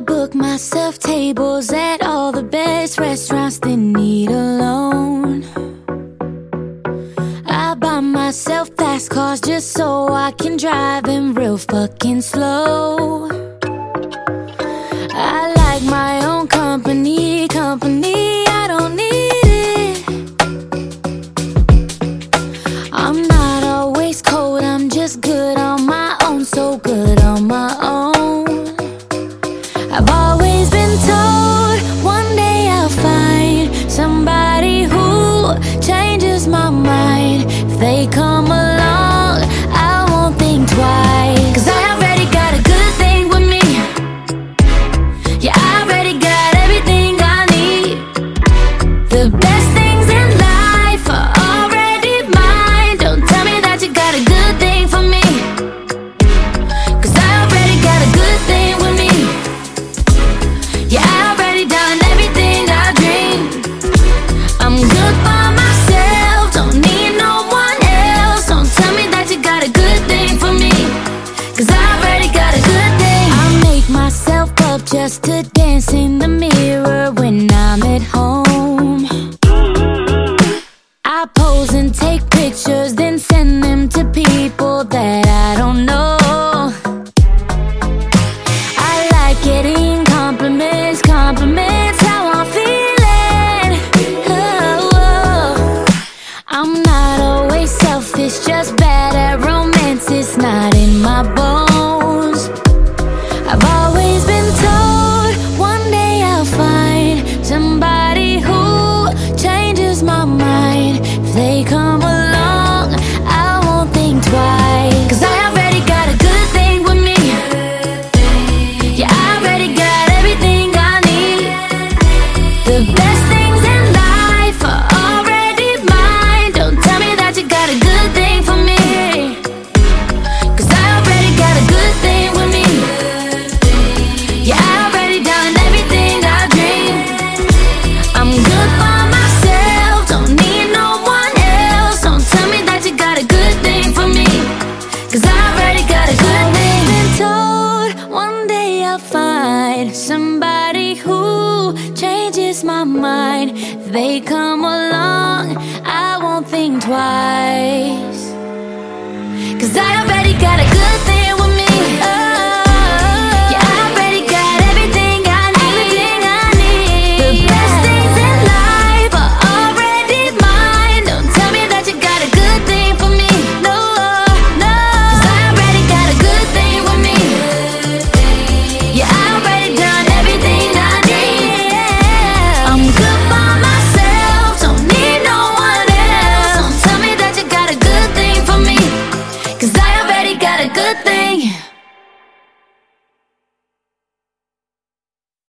book myself tables at all the best restaurants that need a loan. I buy myself fast cars just so I can drive them real fucking slow. they come I'm not always selfish, just bad at romance. It's not in my bones. I've always been told one day I'll find somebody who changes my mind. If they come. somebody who changes my mind. If they come along, I won't think twice. Cause I already got a good